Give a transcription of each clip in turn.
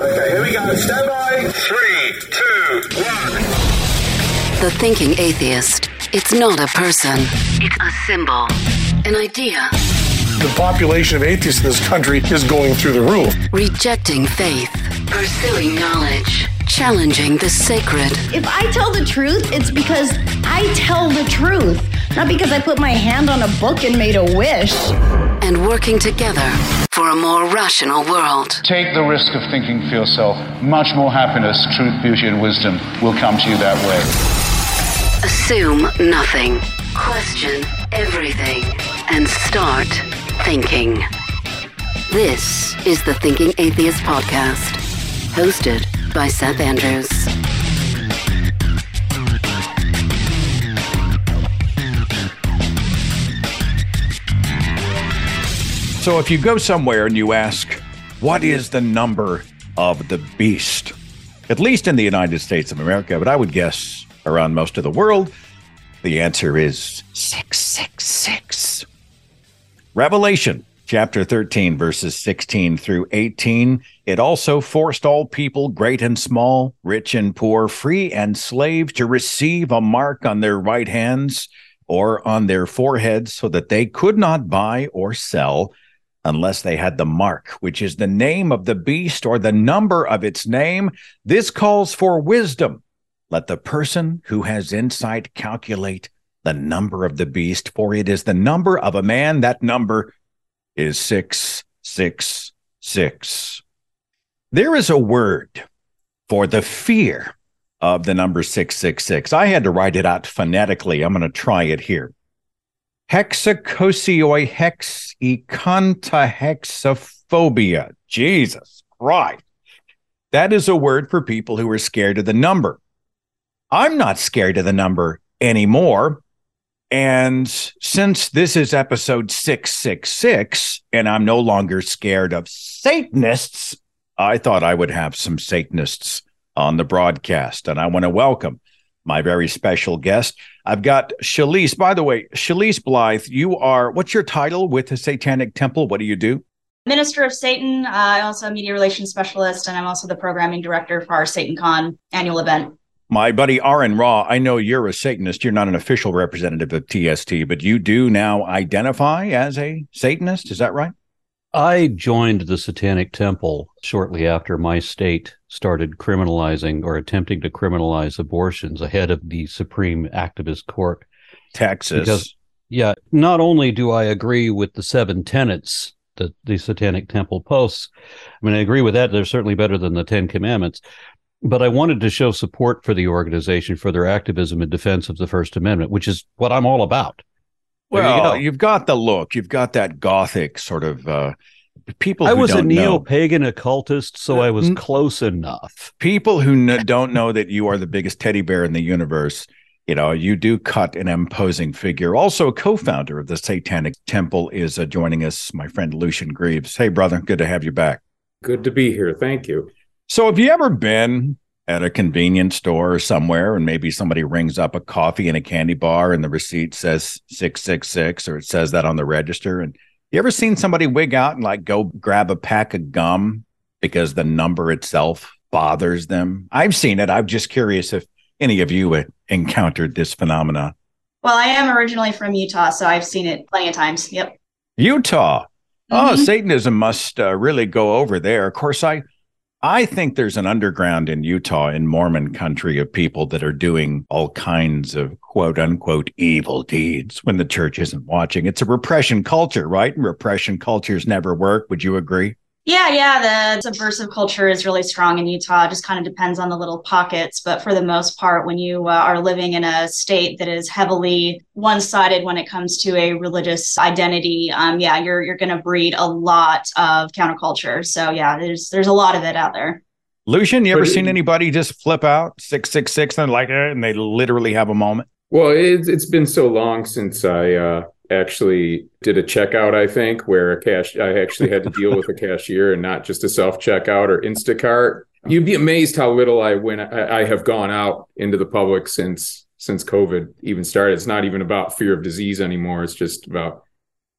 Okay, here we go. Stand by. Three, two, one. The Thinking Atheist. It's not a person, it's a symbol, an idea. The population of atheists in this country is going through the roof. Rejecting faith, pursuing knowledge, challenging the sacred. If I tell the truth, it's because I tell the truth, not because I put my hand on a book and made a wish. And working together for a more rational world. Take the risk of thinking for yourself. Much more happiness, truth, beauty, and wisdom will come to you that way. Assume nothing. Question everything. And start thinking. This is the Thinking Atheist Podcast, hosted by Seth Andrews. So if you go somewhere and you ask, what is the number of the beast? At least in the United States of America, but I would guess around most of the world, the answer is 666. Revelation chapter 13, verses 16 through 18. It also forced all people, great and small, rich and poor, free and slave, to receive a mark on their right hands or on their foreheads so that they could not buy or sell unless they had the mark, which is the name of the beast or the number of its name. This calls for wisdom. Let the person who has insight calculate the number of the beast, for it is the number of a man. That number is 666. There is a word for the fear of the number 666. I had to write it out phonetically. I'm going to try it here. Hexacosioi hex hexaphobia. Jesus Christ. That is a word for people who are scared of the number. I'm not scared of the number anymore. And since this is episode 666 and I'm no longer scared of Satanists, I thought I would have some Satanists on the broadcast. And I want to welcome my very special guest. I've got Shalise. By the way, Shalise Blythe, you are, what's your title with the Satanic Temple? What do you do? Minister of Satan. Uh, I'm also a media relations specialist, and I'm also the programming director for our SatanCon annual event. My buddy Aron Ra, I know you're a Satanist. You're not an official representative of TST, but you do now identify as a Satanist. Is that right? I joined the Satanic Temple shortly after my state started criminalizing or attempting to criminalize abortions ahead of the Supreme Activist Court. Texas. Because, yeah, not only do I agree with the seven tenets that the Satanic Temple posts, I mean, I agree with that. They're certainly better than the Ten Commandments. But I wanted to show support for the organization for their activism in defense of the First Amendment, which is what I'm all about. Well, you have got the look. You've got that gothic sort of uh, people. I was a neo pagan occultist, so I was close enough. People who n- don't know that you are the biggest teddy bear in the universe. You know, you do cut an imposing figure. Also, a co-founder of the Satanic Temple is uh, joining us. My friend Lucien Greaves. Hey, brother, good to have you back. Good to be here. Thank you. So, have you ever been at a convenience store or somewhere and maybe somebody rings up a coffee and a candy bar and the receipt says 666 or it says that on the register? And you ever seen somebody wig out and like go grab a pack of gum because the number itself bothers them? I've seen it. I'm just curious if any of you encountered this phenomenon. Well, I am originally from Utah, so I've seen it plenty of times. Yep. Utah. Oh, Mhm. Satanism must uh, really go over there. Of course, I I think there's an underground in Utah, in Mormon country, of people that are doing all kinds of quote unquote evil deeds when the church isn't watching. It's a repression culture, right? And repression cultures never work. Would you agree? Yeah, yeah, the subversive culture is really strong in Utah. It just kind of depends on the little pockets. But for the most part, when you uh, are living in a state that is heavily one sided when it comes to a religious identity, um, yeah, you're, you're going to breed a lot of counterculture. So, yeah, there's, there's a lot of it out there. Lucien, you ever But- seen anybody just flip out six six six and like eh, and they literally have a moment? Well, it's it's been so long since I uh, actually did a checkout. I think where a cash I actually had to deal with a cashier and not just a self checkout or Instacart. You'd be amazed how little I went. I, I have gone out into the public since since COVID even started. It's not even about fear of disease anymore. It's just about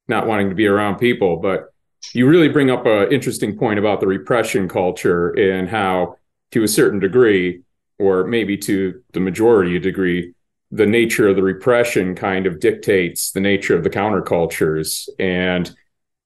not wanting to be around people. But you really bring up an interesting point about the repression culture and how, to a certain degree, or maybe to the majority degree, the nature of the repression kind of dictates the nature of the countercultures. And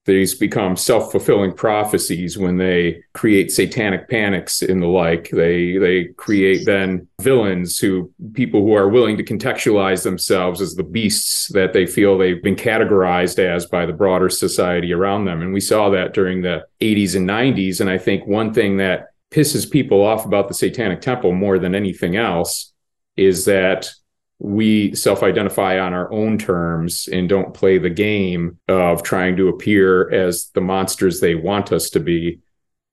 these become self-fulfilling prophecies when they create satanic panics and the like. They they create then villains who people who are willing to contextualize themselves as the beasts that they feel they've been categorized as by the broader society around them. And we saw that during the 80s and 90s and i think one thing that pisses people off about the satanic temple more than anything else is that we self identify on our own terms and don't play the game of trying to appear as the monsters they want us to be,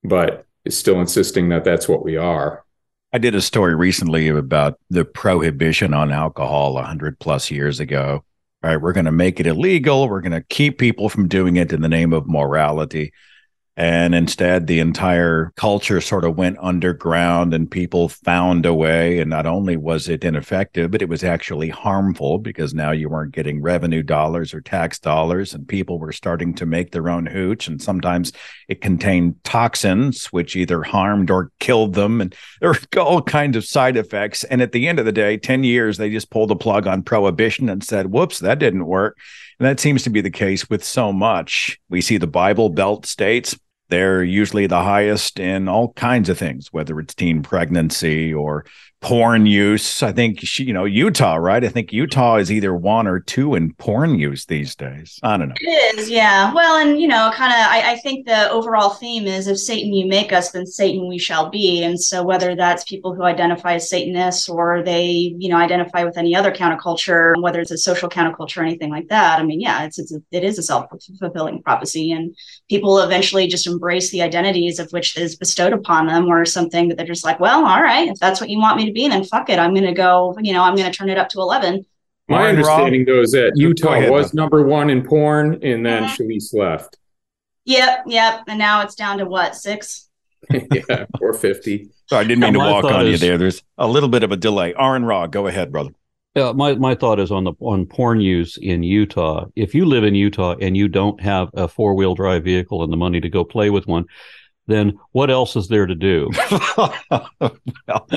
but still insisting that that's what we are. I did a story recently about the prohibition on alcohol 100 plus years ago. All right, we're going to make it illegal. We're going to keep people from doing it in the name of morality. And instead, the entire culture sort of went underground and people found a way. And not only was it ineffective, but it was actually harmful because now you weren't getting revenue dollars or tax dollars, and people were starting to make their own hooch. And sometimes it contained toxins, which either harmed or killed them. And there were all kinds of side effects. And at the end of the day, 10 years, they just pulled the plug on prohibition and said, whoops, that didn't work. And that seems to be the case with so much. We see the Bible Belt states they're usually the highest in all kinds of things, whether it's teen pregnancy or porn use. I think, she, you know, Utah, right? I think Utah is either one or two in porn use these days. I don't know. It is, yeah. Well, and you know, kind of, I, I think the overall theme is if Satan you make us, then Satan we shall be. And so, whether that's people who identify as Satanists or they, you know, identify with any other counterculture, whether it's a social counterculture or anything like that, I mean, yeah, it's, it's a, it is a self fulfilling prophecy, and people eventually just embrace the identities of which is bestowed upon them, or something that they're just like, well, all right, if that's what you want me to be, then fuck it, I'm going to go, you know, I'm going to turn it up to eleven. My Warren, Rob? understanding, though, is that Utah ahead, was Bob. number one in porn, and then. Mm-hmm. Shalice left. Yep, yep. And now it's down to what six? yeah, or fifty. So I didn't mean to walk thought on you there. There's a little bit of a delay. Aron Ra, go ahead, brother. Yeah, my, my thought is on the on porn use in Utah. If you live in Utah and you don't have a four wheel drive vehicle and the money to go play with one, then what else is there to do? well,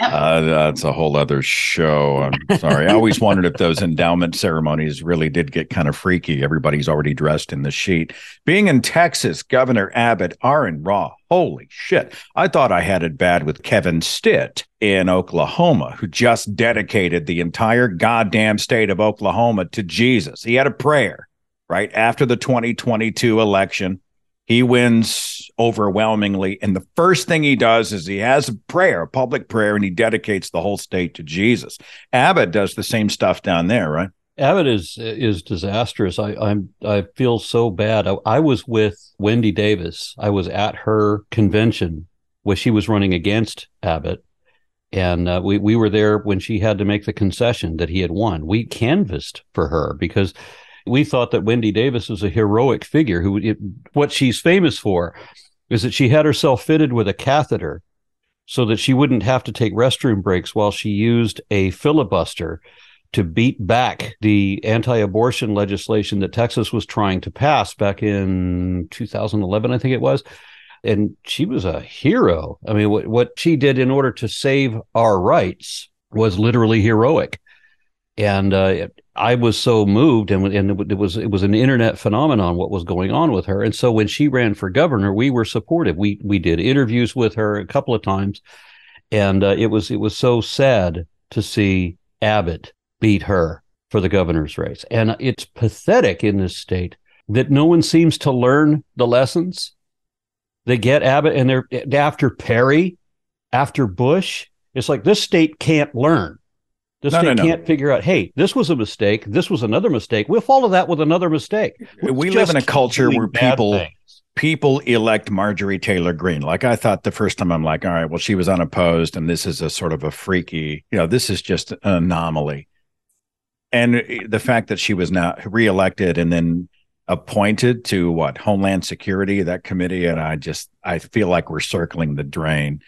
uh, that's a whole other show. I'm sorry. I always wondered if those endowment ceremonies really did get kind of freaky. Everybody's already dressed in the sheet. Being in Texas, Governor Abbott, Aron Ra, holy shit. I thought I had it bad with Kevin Stitt in Oklahoma, who just dedicated the entire goddamn state of Oklahoma to Jesus. He had a prayer right after the 2022 election. He wins overwhelmingly. And the first thing he does is he has a prayer, a public prayer, and he dedicates the whole state to Jesus. Abbott does the same stuff down there, right? Abbott is is disastrous. I I'm I feel so bad. I, I was with Wendy Davis. I was at her convention where she was running against Abbott, and uh, we we were there when she had to make the concession that he had won. We canvassed for her because we thought that Wendy Davis was a heroic figure who it, what she's famous for is that she had herself fitted with a catheter so that she wouldn't have to take restroom breaks while she used a filibuster to beat back the anti-abortion legislation that Texas was trying to pass back in 2011 I think it was. And she was a hero. I mean what what she did in order to save our rights was literally heroic and uh, I was so moved, and, and it was it was an internet phenomenon what was going on with her. And so when she ran for governor, we were supportive. We we did interviews with her a couple of times, and uh, it was it was so sad to see Abbott beat her for the governor's race. And it's pathetic in this state that no one seems to learn the lessons. They get Abbott, and they're after Perry, after Bush. It's like this state can't learn the no, state no, no. can't figure out, hey, this was a mistake. This was another mistake. We'll follow that with another mistake. We, we live in a culture where people things. people elect Marjorie Taylor Greene. Like I thought the first time, I'm like, all right, well, she was unopposed, and this is a sort of a freaky, you know, this is just an anomaly. And eh, the fact that she was now reelected and then appointed to what Homeland Security, that committee, and I just I feel like we're circling the drain.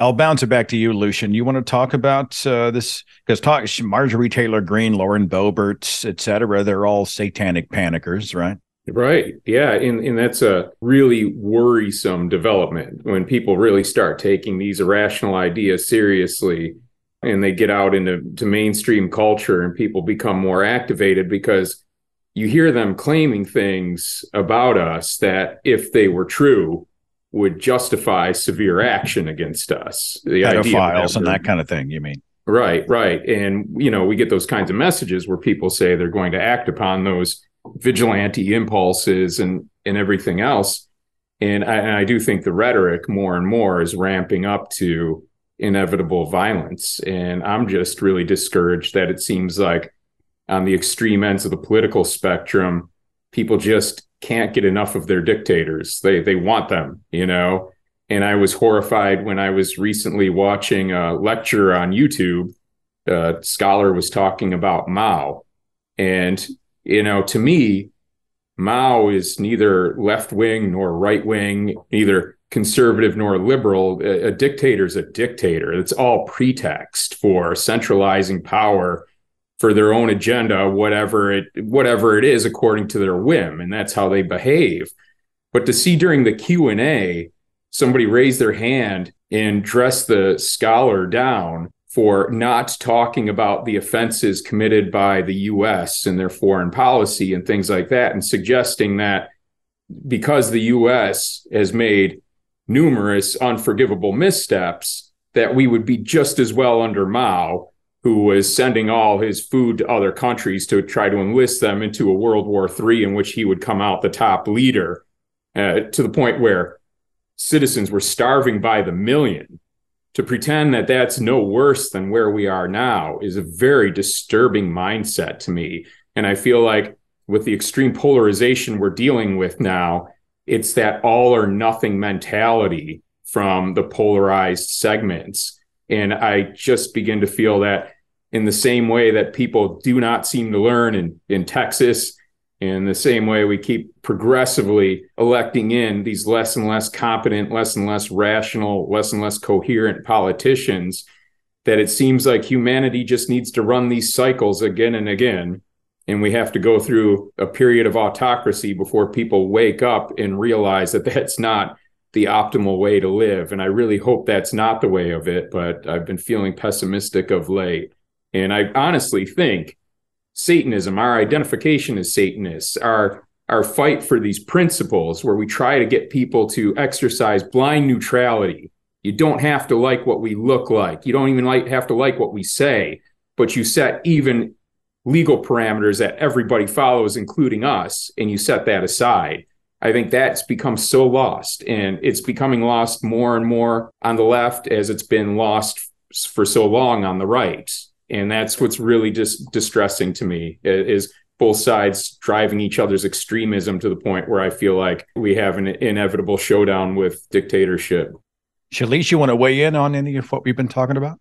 I'll bounce it back to you, Lucien. You want to talk about uh, this because talk Marjorie Taylor Greene, Lauren Boeberts, et cetera. They're all satanic panickers, right? Right. Yeah. And, and that's a really worrisome development when people really start taking these irrational ideas seriously and they get out into to mainstream culture and people become more activated because you hear them claiming things about us that if they were true would justify severe action against us. The pedophiles and that kind of thing. You mean? Right, right. And you know, we get those kinds of messages where people say they're going to act upon those vigilante impulses and and everything else. And I, and I do think the rhetoric more and more is ramping up to inevitable violence. And I'm just really discouraged that it seems like on the extreme ends of the political spectrum, people just can't get enough of their dictators. They they want them, you know. And I was horrified when I was recently watching a lecture on YouTube. A scholar was talking about Mao, and you know, to me, Mao is neither left wing nor right wing, neither conservative nor liberal. A, a dictator is a dictator. It's all pretext for centralizing power for their own agenda, whatever it whatever it is, according to their whim, and that's how they behave. But to see during the Q and A somebody raise their hand and dress the scholar down for not talking about the offenses committed by the U.S. and their foreign policy and things like that, and suggesting that because the U.S. has made numerous unforgivable missteps, that we would be just as well under Mao who was sending all his food to other countries to try to enlist them into a World War III in which he would come out the top leader uh, to the point where citizens were starving by the million. To pretend that that's no worse than where we are now is a very disturbing mindset to me. And I feel like with the extreme polarization we're dealing with now, it's that all or nothing mentality from the polarized segments and I just begin to feel that in the same way that people do not seem to learn in, in Texas, in the same way we keep progressively electing in these less and less competent, less and less rational, less and less coherent politicians, that it seems like humanity just needs to run these cycles again and again. And we have to go through a period of autocracy before people wake up and realize that that's not the optimal way to live. And I really hope that's not the way of it, but I've been feeling pessimistic of late. And I honestly think Satanism, our identification as Satanists, our our fight for these principles where we try to get people to exercise blind neutrality. You don't have to like what we look like. You don't even like have to like what we say, but you set even legal parameters that everybody follows, including us, and you set that aside. I think that's become so lost and it's becoming lost more and more on the left as it's been lost for so long on the right. And that's what's really just distressing to me is both sides driving each other's extremism to the point where I feel like we have an inevitable showdown with dictatorship. Shalise, you want to weigh in on any of what we've been talking about?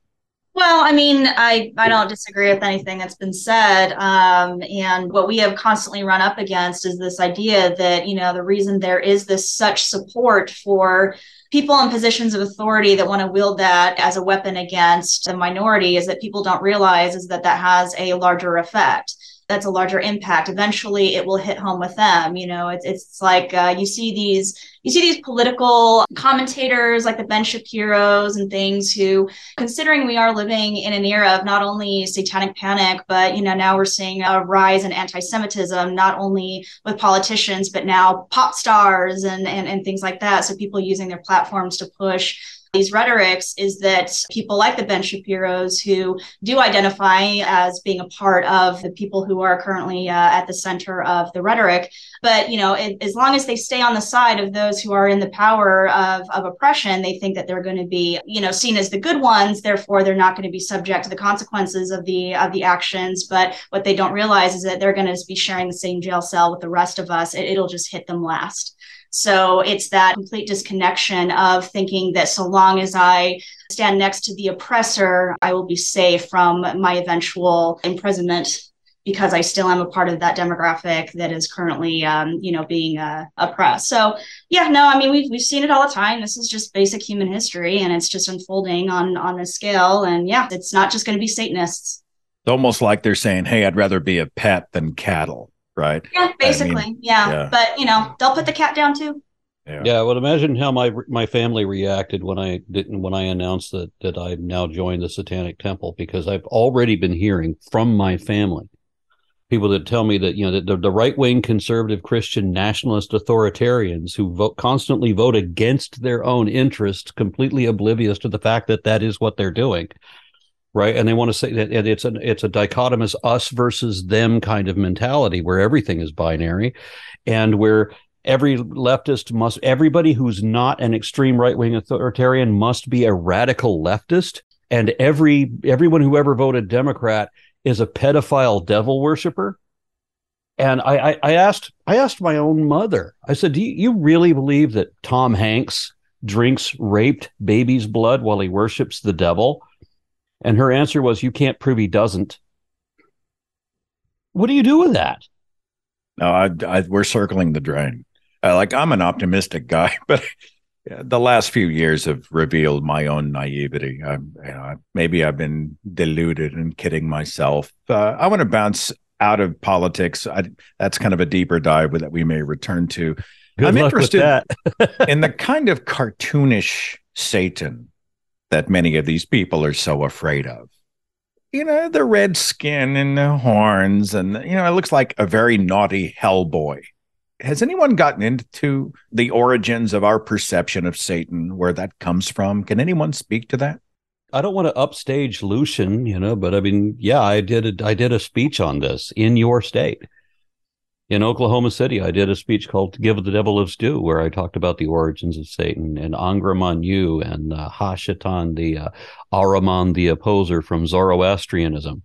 Well, I mean, I, I don't disagree with anything that's been said. Um, and what we have constantly run up against is this idea that, you know, the reason there is this such support for people in positions of authority that want to wield that as a weapon against the minority is that people don't realize is that that has a larger effect that's a larger impact eventually it will hit home with them you know it's, it's like uh, you see these you see these political commentators like the ben shapiro's and things who considering we are living in an era of not only satanic panic but you know now we're seeing a rise in anti-semitism not only with politicians but now pop stars and and, and things like that. So people using their platforms to push these rhetorics is that people like the Ben Shapiro's who do identify as being a part of the people who are currently uh, at the center of the rhetoric. But, you know, it, as long as they stay on the side of those who are in the power of, of oppression, they think that they're going to be, you know, seen as the good ones. Therefore, they're not going to be subject to the consequences of the of the actions. But what they don't realize is that they're going to be sharing the same jail cell with the rest of us. It, it'll just hit them last. So it's that complete disconnection of thinking that so long as I stand next to the oppressor, I will be safe from my eventual imprisonment because I still am a part of that demographic that is currently, um, you know, being uh, oppressed. So, yeah, no, I mean, we've, we've seen it all the time. This is just basic human history, and it's just unfolding on on this scale. And yeah, it's not just going to be Satanists. It's almost like they're saying, "Hey, I'd rather be a pet than cattle." Right? Yeah, basically. I mean, yeah. yeah. But you know, they'll put the cat down too. Yeah. yeah, well, imagine how my my family reacted when I didn't when I announced that that I've now joined the Satanic Temple because I've already been hearing from my family people that tell me that you know that the, the right wing conservative Christian nationalist authoritarians who vote constantly vote against their own interests, completely oblivious to the fact that that is what they're doing right? And they want to say that it's a it's a dichotomous us versus them kind of mentality where everything is binary, and where every leftist must everybody who's not an extreme right wing authoritarian must be a radical leftist, and every everyone who ever voted Democrat is a pedophile devil worshiper. And I, I, I asked I asked my own mother. I said, "Do you, you really believe that Tom Hanks drinks raped baby's blood while he worships the devil?" And her answer was, You can't prove he doesn't. What do you do with that? No, I, I, we're circling the drain. Uh, like, I'm an optimistic guy, but the last few years have revealed my own naivety. I, you know, maybe I've been deluded and kidding myself. Uh, I want to bounce out of politics. I, that's kind of a deeper dive that we may return to. Good I'm interested in the kind of cartoonish Satan that many of these people are so afraid of. You know, the red skin and the horns, and, you know, it looks like a very naughty Hellboy. Has anyone gotten into the origins of our perception of Satan, where that comes from? Can anyone speak to that? I don't want to upstage Lucien, you know, but I mean, yeah, I did a, I did a speech on this in your state in Oklahoma City, I did a speech called "Give the Devil His Due," where I talked about the origins of Satan and Angra Mainyu and uh, Hashatan, the uh, Ahriman, the opposer from Zoroastrianism.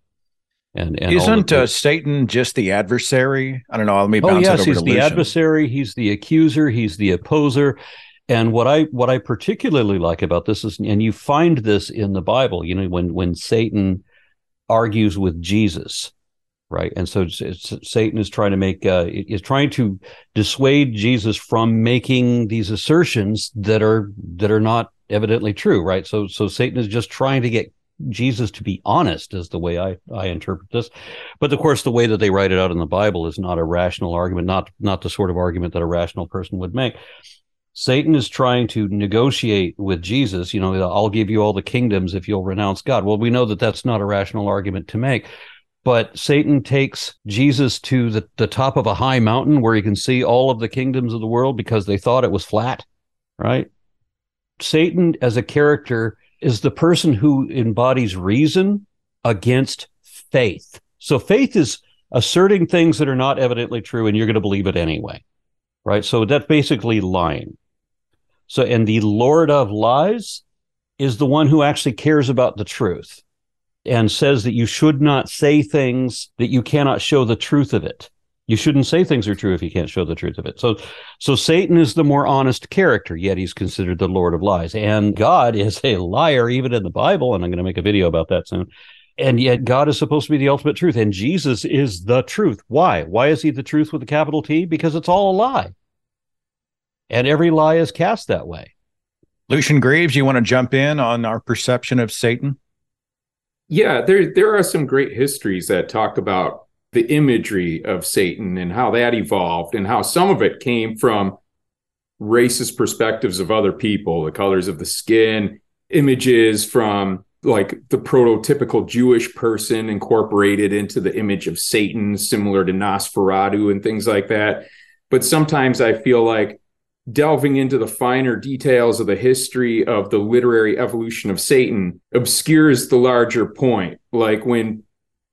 And, and isn't uh, Satan just the adversary? I don't know. Let me bounce oh yes, he's the adversary. He's the accuser. He's the opposer. And what I what I particularly like about this is, and you find this in the Bible. You know, when when Satan argues with Jesus, right? And so it's, it's, Satan is trying to make uh, is trying to dissuade Jesus from making these assertions that are that are not evidently true, right? So so Satan is just trying to get Jesus to be honest, is the way I I interpret this. But of course, the way that they write it out in the Bible is not a rational argument, not not the sort of argument that a rational person would make. Satan is trying to negotiate with Jesus. You know, I'll give you all the kingdoms if you'll renounce God. Well, we know that that's not a rational argument to make but Satan takes Jesus to the, the top of a high mountain where he can see all of the kingdoms of the world because they thought it was flat, right? Satan, as a character, is the person who embodies reason against faith. So faith is asserting things that are not evidently true and you're going to believe it anyway, right? So that's basically lying. So, and the Lord of lies is the one who actually cares about the truth and says that you should not say things that you cannot show the truth of it. You shouldn't say things are true if you can't show the truth of it. So, so Satan is the more honest character, yet he's considered the Lord of lies. And God is a liar, even in the Bible. And I'm going to make a video about that soon. And yet God is supposed to be the ultimate truth. And Jesus is the truth. Why? Why is he the truth with a capital T? Because it's all a lie. And every lie is cast that way. Lucien Greaves, you want to jump in on our perception of Satan? Yeah, there there are some great histories that talk about the imagery of Satan and how that evolved and how some of it came from racist perspectives of other people, the colors of the skin, images from like the prototypical Jewish person incorporated into the image of Satan, similar to Nosferatu and things like that. But sometimes I feel like delving into the finer details of the history of the literary evolution of Satan obscures the larger point. Like when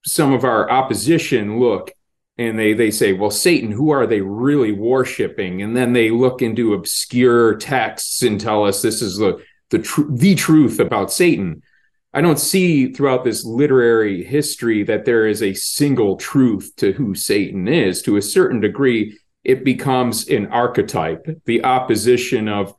some of our opposition look and they they say, well, Satan, who are they really worshiping? And then they look into obscure texts and tell us this is the the tr- the truth about Satan. I don't see throughout this literary history that there is a single truth to who Satan is. To a certain degree, it becomes an archetype, the opposition of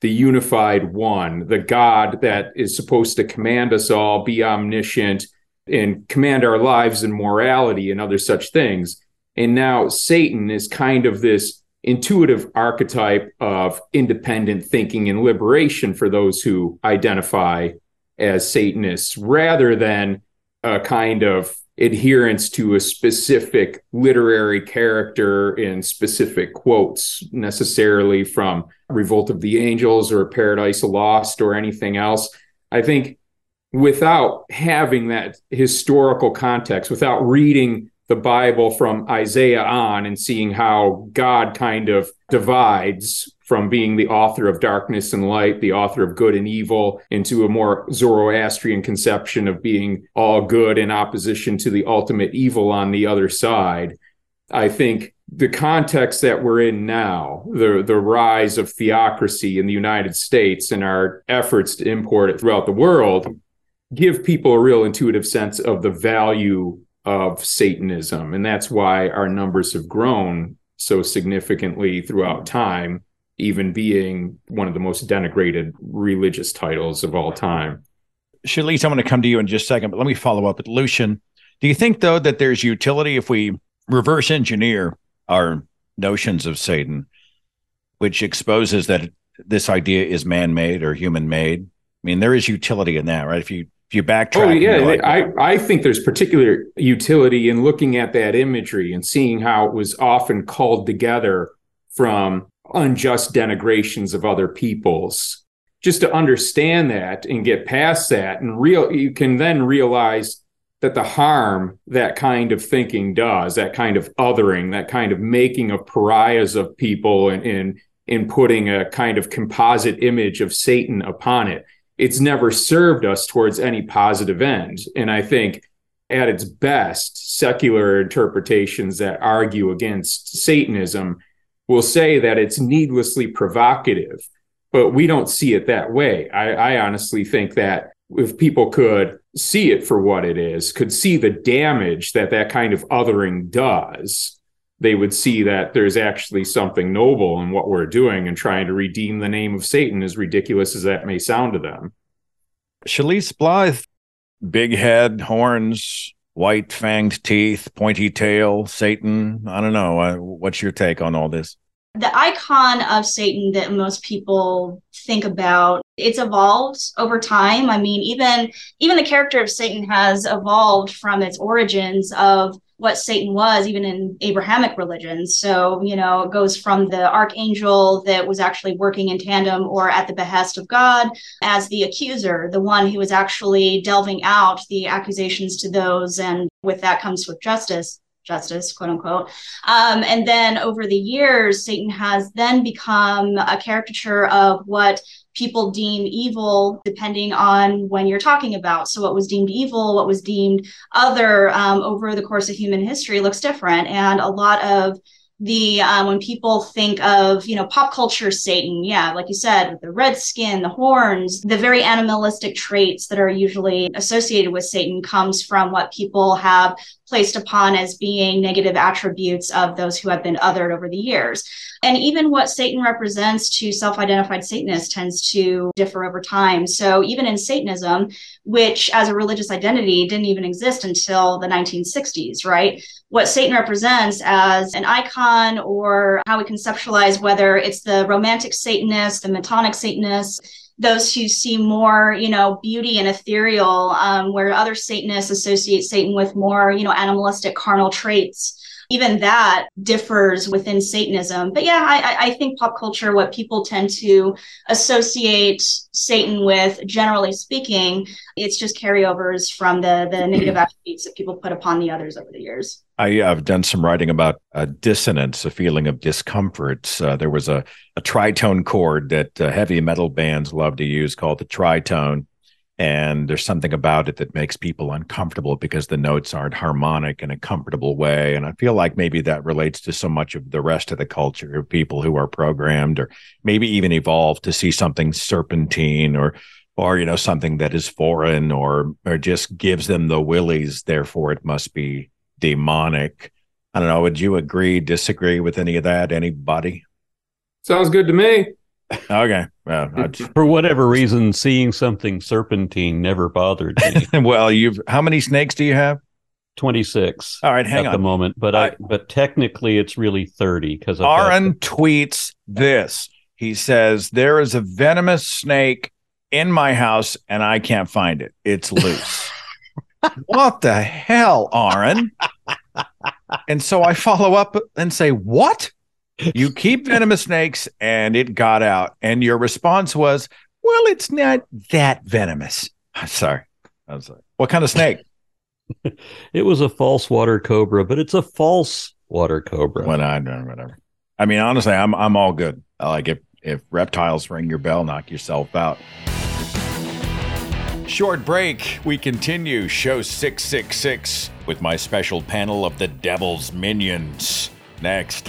the unified one, the God that is supposed to command us all, be omniscient, and command our lives and morality and other such things. And now Satan is kind of this intuitive archetype of independent thinking and liberation for those who identify as Satanists rather than a kind of adherence to a specific literary character in specific quotes necessarily from Revolt of the Angels or Paradise Lost or anything else. I think without having that historical context, without reading the Bible from Isaiah on and seeing how God kind of divides from being the author of darkness and light, the author of good and evil, into a more Zoroastrian conception of being all good in opposition to the ultimate evil on the other side. I think the context that we're in now, the, the rise of theocracy in the United States and our efforts to import it throughout the world, give people a real intuitive sense of the value of Satanism. And that's why our numbers have grown so significantly throughout time, even being one of the most denigrated religious titles of all time. Shalise, I'm going to come to you in just a second, but let me follow up with Lucien. Do you think, though, that there's utility if we reverse engineer our notions of Satan, which exposes that this idea is man made or human made? I mean, there is utility in that, right? If you if you backtrack. Oh yeah, like, I I think there's particular utility in looking at that imagery and seeing how it was often called together from unjust denigrations of other peoples. Just to understand that and get past that, and real, you can then realize that the harm that kind of thinking does, that kind of othering, that kind of making of pariahs of people, and in in putting a kind of composite image of Satan upon it it's never served us towards any positive end. And I think at its best, secular interpretations that argue against Satanism will say that it's needlessly provocative, but we don't see it that way. I, I honestly think that if people could see it for what it is, could see the damage that that kind of othering does, they would see that there's actually something noble in what we're doing and trying to redeem the name of Satan, as ridiculous as that may sound to them. Shalise Blythe, big head, horns, white fanged teeth, pointy tail, Satan. I don't know. Uh, what's your take on all this? The icon of Satan that most people think about, it's evolved over time. I mean, even even the character of Satan has evolved from its origins of what Satan was, even in Abrahamic religions. So, you know, it goes from the archangel that was actually working in tandem or at the behest of God as the accuser, the one who was actually delving out the accusations to those. And with that comes with justice justice, quote unquote. Um, and then over the years, Satan has then become a caricature of what people deem evil depending on when you're talking about. So, what was deemed evil, what was deemed other um, over the course of human history looks different. And a lot of the um, when people think of you know pop culture satan yeah like you said with the red skin the horns the very animalistic traits that are usually associated with satan comes from what people have placed upon as being negative attributes of those who have been othered over the years. And even what satan represents to self-identified satanists tends to differ over time. So even in satanism which as a religious identity didn't even exist until the 1960s right? What Satan represents as an icon or how we conceptualize whether it's the romantic Satanist, the Metonic Satanist, those who see more, you know, beauty and ethereal, um, where other Satanists associate Satan with more, you know, animalistic carnal traits even that differs within Satanism. But yeah, I, I think pop culture, what people tend to associate Satan with, generally speaking, it's just carryovers from the the negative attributes that people put upon the others over the years. I, have done some writing about uh, dissonance, a feeling of discomfort. Uh, there was a, a tritone chord that uh, heavy metal bands love to use called the tritone and there's something about it that makes people uncomfortable because the notes aren't harmonic in a comfortable way. And i feel like maybe that relates to so much of the rest of the culture of people who are programmed or maybe even evolved to see something serpentine or or you know something that is foreign or or just gives them the willies. Therefore it must be demonic. I don't know. Would you agree disagree with any of that? Anybody? Sounds good to me. Okay. Uh, well, for whatever reason, seeing something serpentine never bothered me. well, you've how many snakes do you have? Twenty six. All right, hang at on. the moment, but I, I but technically it's really thirty because Aron tweets this. He says there is a venomous snake in my house and I can't find it. It's loose. what the hell, Aron? and so I follow up and say, "What?" You keep venomous snakes and it got out. And your response was, well, it's not that venomous. I'm sorry. I'm sorry. What kind of snake? it was a false water cobra, but it's a false water cobra. When I whatever. I mean, honestly, I'm I'm all good. I like if if reptiles ring your bell, knock yourself out. Short break. We continue show 666 with my special panel of the devil's minions. Next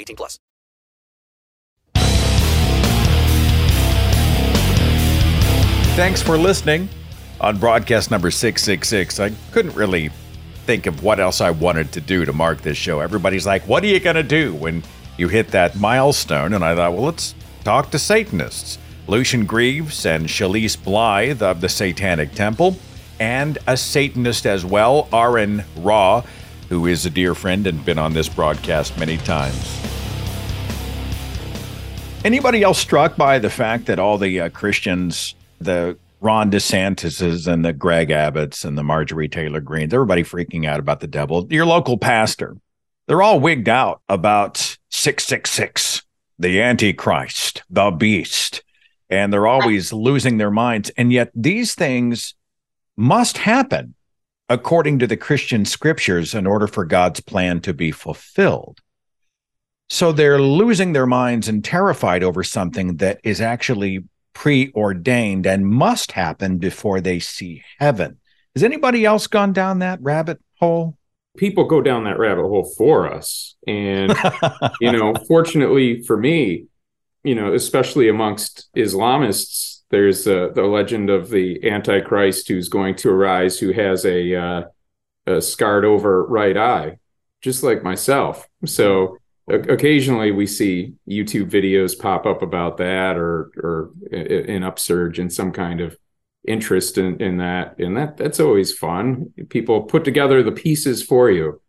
18 plus. Thanks for listening on broadcast number 666. I couldn't really think of what else I wanted to do to mark this show. Everybody's like, what are you going to do when you hit that milestone? And I thought, well, let's talk to Satanists. Lucien Greaves and Shalise Blythe of the Satanic Temple, and a Satanist as well, Aron Ra, who is a dear friend and been on this broadcast many times. Anybody else struck by the fact that all the uh, Christians, the Ron DeSantis's and the Greg Abbotts and the Marjorie Taylor Greenes, everybody freaking out about the devil. Your local pastor, they're all wigged out about 666, the Antichrist, the beast, and they're always losing their minds. And yet these things must happen according to the Christian scriptures in order for God's plan to be fulfilled. So they're losing their minds and terrified over something that is actually preordained and must happen before they see heaven. Has anybody else gone down that rabbit hole? People go down that rabbit hole for us. And, you know, fortunately for me, you know, especially amongst Islamists, there's uh, the legend of the Antichrist who's going to arise, who has a, uh, a scarred over right eye, just like myself. So occasionally we see YouTube videos pop up about that or or an upsurge in some kind of interest in, in that and that that's always fun. People put together the pieces for you.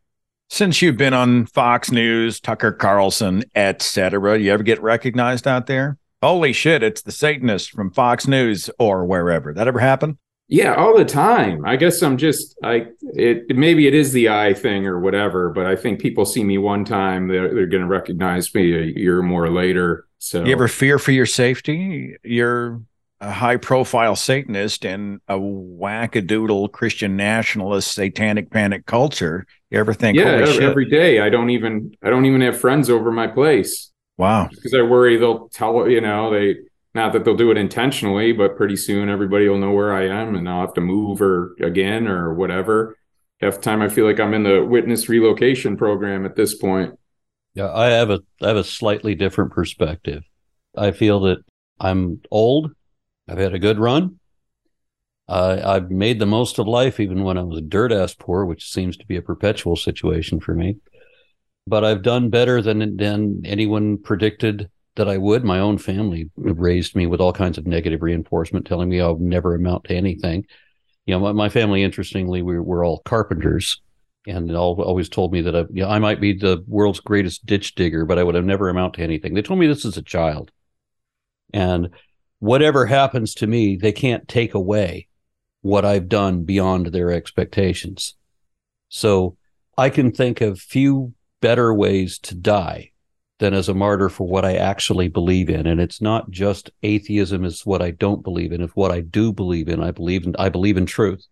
Since you've been on fox news tucker carlson etc you ever get recognized out there holy shit it's the satanist from fox news or wherever that ever happen yeah, all the time. I guess I'm just I it maybe it is the eye thing or whatever, but I think people see me one time, they're they're going to recognize me a year or more later. So you ever fear for your safety? You're a high profile Satanist in a wackadoodle Christian nationalist satanic panic culture. You ever think? Yeah, every, every day. I don't even I don't even have friends over my place. Wow. Because I worry they'll tell you know they not that they'll do it intentionally, but pretty soon everybody will know where I am and I'll have to move or again or whatever. Half the time I feel like I'm in the witness relocation program at this point. Yeah, I have a I have a slightly different perspective. I feel that I'm old. I've had a good run. Uh, I've made the most of life, even when I was dirt ass poor, which seems to be a perpetual situation for me. But I've done better than than anyone predicted that I would. My own family mm-hmm. raised me with all kinds of negative reinforcement, telling me I'll never amount to anything. You know, my, my family, interestingly, we were all carpenters, and all, always told me that I, you know, I might be the world's greatest ditch digger, but I would have never amount to anything. They told me this as a child, and whatever happens to me, they can't take away what I've done beyond their expectations. So I can think of few better ways to die than as a martyr for what I actually believe in. And it's not just atheism is what I don't believe in. It's what I do believe in. I believe in I believe in truth.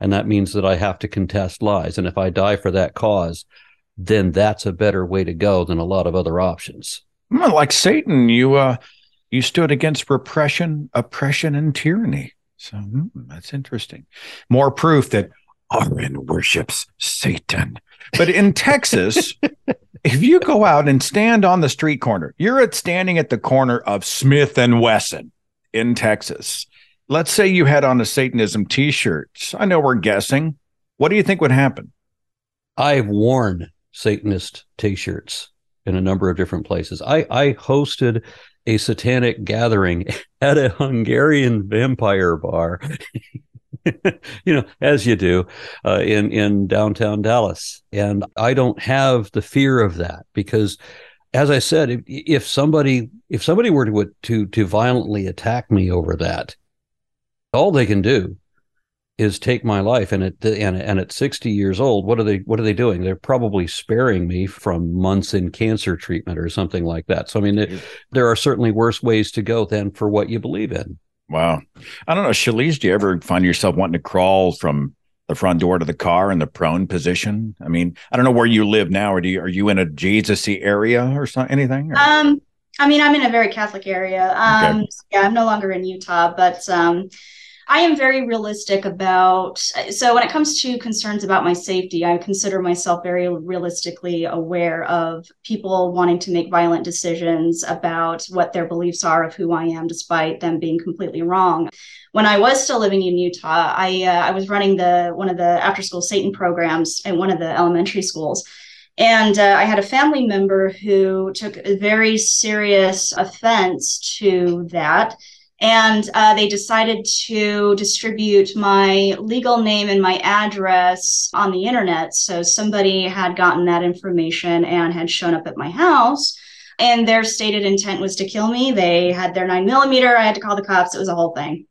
And that means that I have to contest lies. And if I die for that cause, then that's a better way to go than a lot of other options. Like Satan, you uh you stood against repression, oppression, and tyranny. So hmm, that's interesting. More proof that Aron worships Satan. But in Texas, if you go out and stand on the street corner, you're at standing at the corner of Smith and Wesson in Texas. Let's say you had on a Satanism t-shirt. I know we're guessing. What do you think would happen? I've worn Satanist t-shirts in a number of different places. I, I hosted a satanic gathering at a Hungarian vampire bar you know, as you do uh, in in downtown Dallas. And I don't have the fear of that because, as I said, if, if somebody if somebody were to to to violently attack me over that, all they can do is take my life. And at and, and at sixty years old, what are they what are they doing? They're probably sparing me from months in cancer treatment or something like that. So I mean, it, there are certainly worse ways to go than for what you believe in. Wow. I don't know, Shalise, do you ever find yourself wanting to crawl from the front door to the car in the prone position? I mean, I don't know where you live now, or do you, are you in a Jesus-y area or something? Anything? Or? Um, I mean, I'm in a very Catholic area. Um, okay. Yeah, I'm no longer in Utah, but um, I am very realistic about. So when it comes to concerns about my safety, I consider myself very realistically aware of people wanting to make violent decisions about what their beliefs are of who I am, despite them being completely wrong. When I was still living in Utah, I uh, I was running the one of the after school Satan programs at one of the elementary schools. And uh, I had a family member who took a very serious offense to that and uh, they decided to distribute my legal name and my address on the internet. So somebody had gotten that information and had shown up at my house. And their stated intent was to kill me. They had their nine millimeter. I had to call the cops. It was a whole thing.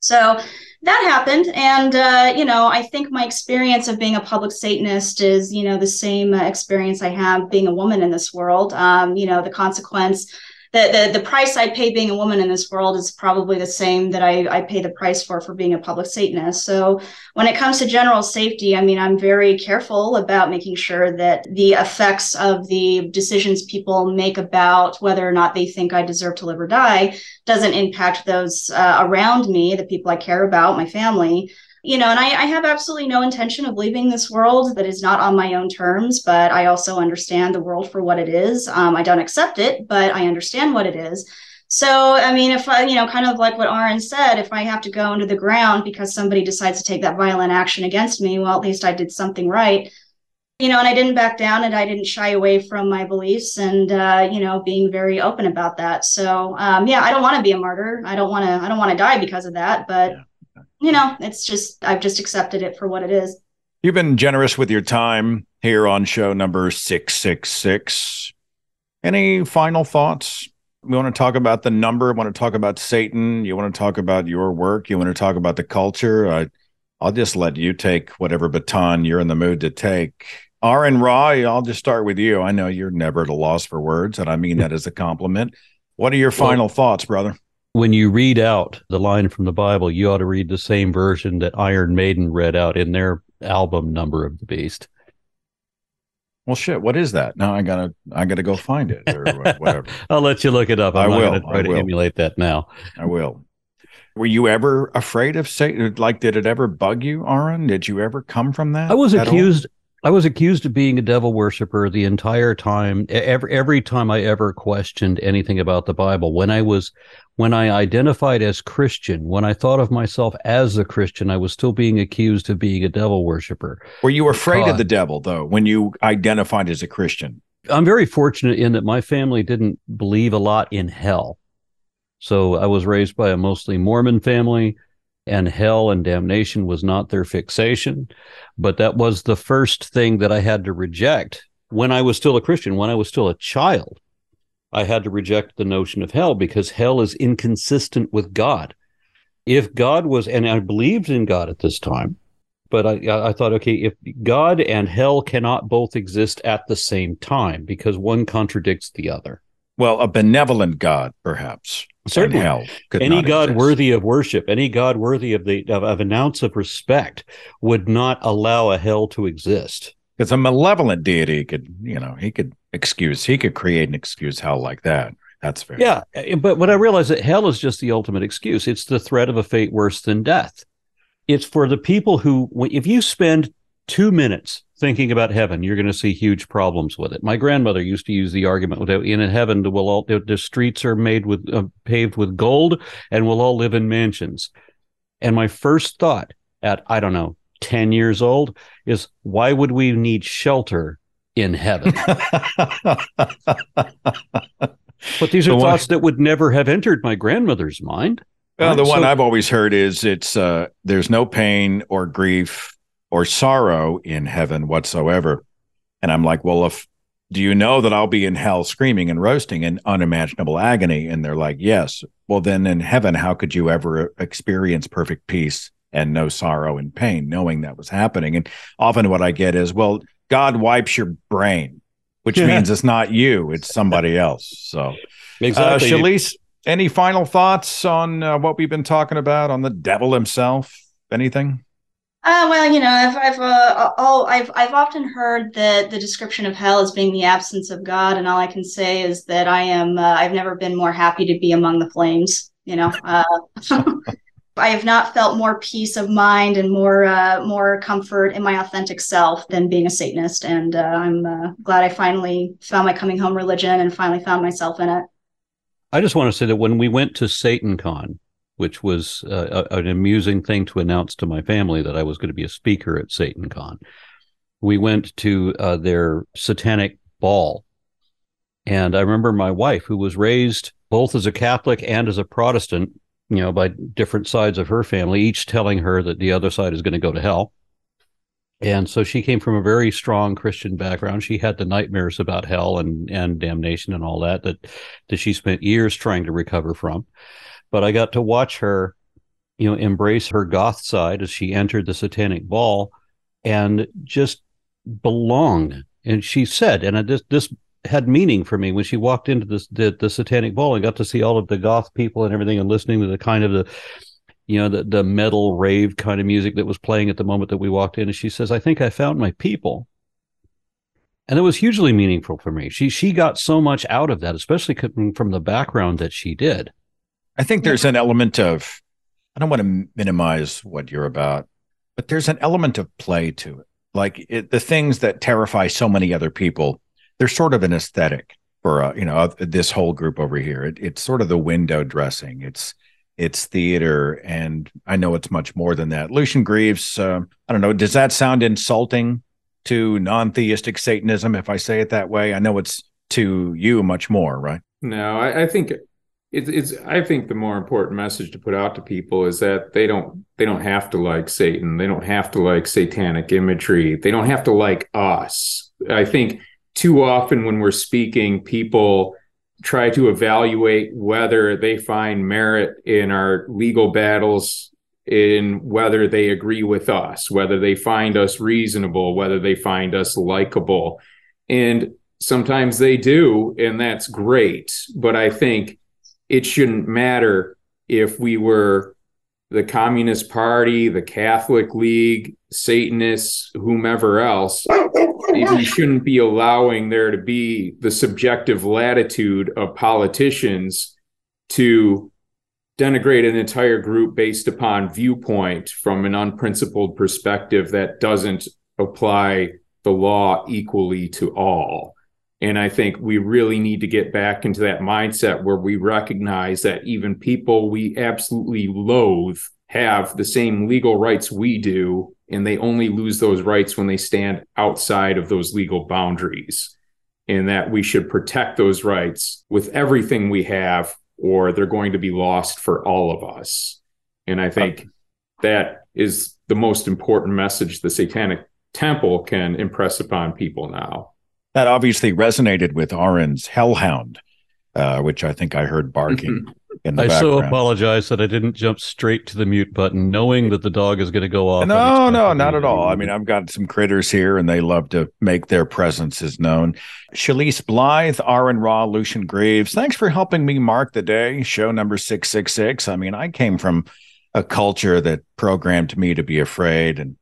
So that happened. And, uh, you know, I think my experience of being a public Satanist is, you know, the same experience I have being a woman in this world. Um, you know, the consequence the, the the price I pay being a woman in this world is probably the same that I, I pay the price for for being a public Satanist. So when it comes to general safety, I mean, I'm very careful about making sure that the effects of the decisions people make about whether or not they think I deserve to live or die doesn't impact those uh, around me, the people I care about, my family you know, and I, I, have absolutely no intention of leaving this world that is not on my own terms, but I also understand the world for what it is. Um, I don't accept it, but I understand what it is. So, I mean, if I, you know, kind of like what Aron said, if I have to go into the ground because somebody decides to take that violent action against me, well, at least I did something right. You know, and I didn't back down and I didn't shy away from my beliefs and, uh, you know, being very open about that. So, um, yeah, I don't want to be a martyr. I don't want to, I don't want to die because of that, but. Yeah you know, it's just, I've just accepted it for what it is. You've been generous with your time here on show number 666. Any final thoughts? We want to talk about the number. We want to talk about Satan. You want to talk about your work. You want to talk about the culture. I, I'll just let you take whatever baton you're in the mood to take. Aron Ra, I'll just start with you. I know you're never at a loss for words, and I mean that as a compliment. What are your final well, thoughts, brother? When you read out the line from the Bible, you ought to read the same version that Iron Maiden read out in their album Number of the Beast. Well, shit. What is that? Now I gotta, I gotta go find it or whatever. I'll let you look it up. I'm I will. try I to emulate that now. I will. Were you ever afraid of Satan? Like, did it ever bug you, Aron? Did you ever come from that? I was accused. All? I was accused of being a devil worshiper the entire time. Every every time I ever questioned anything about the Bible, when I was when I identified as Christian, when I thought of myself as a Christian, I was still being accused of being a devil worshiper. Were you afraid of the devil though when you identified as a Christian? I'm very fortunate in that my family didn't believe a lot in hell. So I was raised by a mostly Mormon family and hell and damnation was not their fixation. But that was the first thing that I had to reject when I was still a Christian, when I was still a child. I had to reject the notion of hell because hell is inconsistent with God. If God was, and I believed in God at this time, but I, I thought, okay, if God and hell cannot both exist at the same time because one contradicts the other. Well, a benevolent God, perhaps. Certainly, hell any God exist. worthy of worship, any God worthy of the of, of an ounce of respect, would not allow a hell to exist. Because a malevolent deity could, you know, he could excuse, he could create an excuse hell like that. That's fair. Yeah, eh, but when I realize that hell is just the ultimate excuse, it's the threat of a fate worse than death. It's for the people who, if you spend two minutes thinking about heaven, you're going to see huge problems with it. My grandmother used to use the argument that in heaven, will all the, streets are made with uh, paved with gold, and we'll all live in mansions. And my first thought at I don't know ten years old is why would we need shelter in heaven? but these are the thoughts one, that would never have entered my grandmother's mind. Well, right? the one so, I've always heard is it's uh, there's no pain or grief or sorrow in heaven whatsoever. And I'm like, well, if do you know that I'll be in hell screaming and roasting in unimaginable agony? And they're like, yes. Well, then in heaven, how could you ever experience perfect peace and no sorrow and pain, knowing that was happening? And often what I get is, well, God wipes your brain, which means it's not you, it's somebody else. So, exactly. Uh, Shalise, any final thoughts on uh, what we've been talking about on the devil himself? Anything? Uh, well, you know, I've I've uh, all I've I've often heard that the description of hell as being the absence of God, and all I can say is that I am uh, I've never been more happy to be among the flames. You know, uh, I have not felt more peace of mind and more uh, more comfort in my authentic self than being a Satanist, and uh, I'm uh, glad I finally found my coming home religion and finally found myself in it. I just want to say that when we went to SatanCon, which was uh, an amusing thing to announce to my family that I was going to be a speaker at SatanCon. We went to uh, their satanic ball. And I remember my wife, who was raised both as a Catholic and as a Protestant, you know, by different sides of her family, each telling her that the other side is going to go to hell. And so she came from a very strong Christian background. She had the nightmares about hell and, and damnation and all that, that that she spent years trying to recover from but I got to watch her, you know, embrace her goth side as she entered the satanic ball and just belong. And she said, and this this had meaning for me when she walked into this the, the satanic ball and got to see all of the goth people and everything and listening to the kind of the you know the the metal rave kind of music that was playing at the moment that we walked in. And she says i think i found my people. And it was hugely meaningful for me. She she got so much out of that especially from the background that she did I think there's an element of, I don't want to minimize what you're about, but there's an element of play to it. Like it, the things that terrify so many other people, they're sort of an aesthetic for, uh, you know, this whole group over here. It, it's sort of the window dressing. It's, it's theater. And I know it's much more than that. Lucien Greaves, uh, I don't know, does that sound insulting to non theistic Satanism if I say it that way? I know it's to you much more, right? No, I, I think it's, it's i think the more important message to put out to people is that they don't they don't have to like satan. They don't have to like satanic imagery. They don't have to like us. I think too often when we're speaking people try to evaluate whether they find merit in our legal battles in whether they agree with us whether they find us reasonable whether they find us likable. And sometimes they do and that's great. But i think it shouldn't matter if we were the Communist Party, the Catholic League, Satanists, whomever else. We shouldn't be allowing there to be the subjective latitude of politicians to denigrate an entire group based upon viewpoint from an unprincipled perspective that doesn't apply the law equally to all. And I think we really need to get back into that mindset where we recognize that even people we absolutely loathe have the same legal rights we do, and they only lose those rights when they stand outside of those legal boundaries. And that we should protect those rights with everything we have, or they're going to be lost for all of us. And I think that is the most important message the Satanic Temple can impress upon people now. That obviously resonated with Aron's Hellhound, uh, which I think I heard barking. In the I background. so apologize that I didn't jump straight to the mute button, knowing that the dog is going to go off. No, no, not at all. I mean, I've got some critters here, and they love to make their presences known. Shalise Blythe, Aron Ra, Lucien Greaves, thanks for helping me mark the day. Show number six six six. I mean, I came from a culture that programmed me to be afraid, and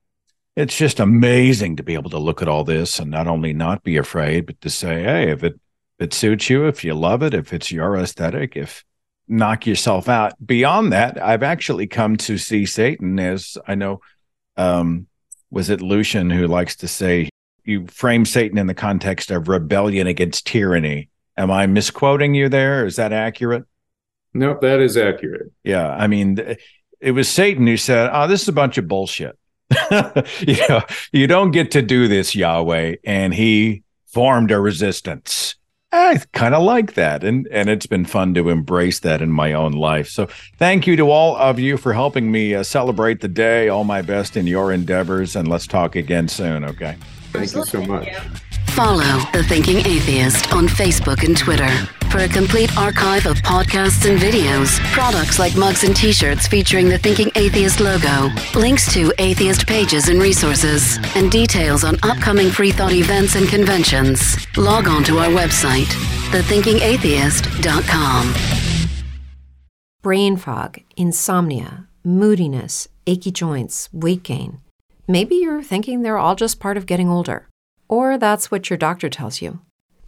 it's just amazing to be able to look at all this and not only not be afraid, but to say, hey, if it if it suits you, if you love it, if it's your aesthetic, if knock yourself out. Beyond that, I've actually come to see Satan as I know um was it Lucien who likes to say you frame Satan in the context of rebellion against tyranny. Am I misquoting you there? Is that accurate? Nope, that is accurate. Yeah. I mean, it was Satan who said, Oh, this is a bunch of bullshit. you know, you don't get to do this, Yahweh. And he formed a resistance. I kind of like that. And and it's been fun to embrace that in my own life. So thank you to all of you for helping me uh, celebrate the day. All my best in your endeavors. And let's talk again soon. Okay. Thank you so much. Follow The Thinking Atheist on Facebook and Twitter. For a complete archive of podcasts and videos, products like mugs and t shirts featuring the Thinking Atheist logo, links to atheist pages and resources, and details on upcoming free thought events and conventions, log on to our website, thethinkingatheist.com. Brain fog, insomnia, moodiness, achy joints, weight gain. Maybe you're thinking they're all just part of getting older, or that's what your doctor tells you.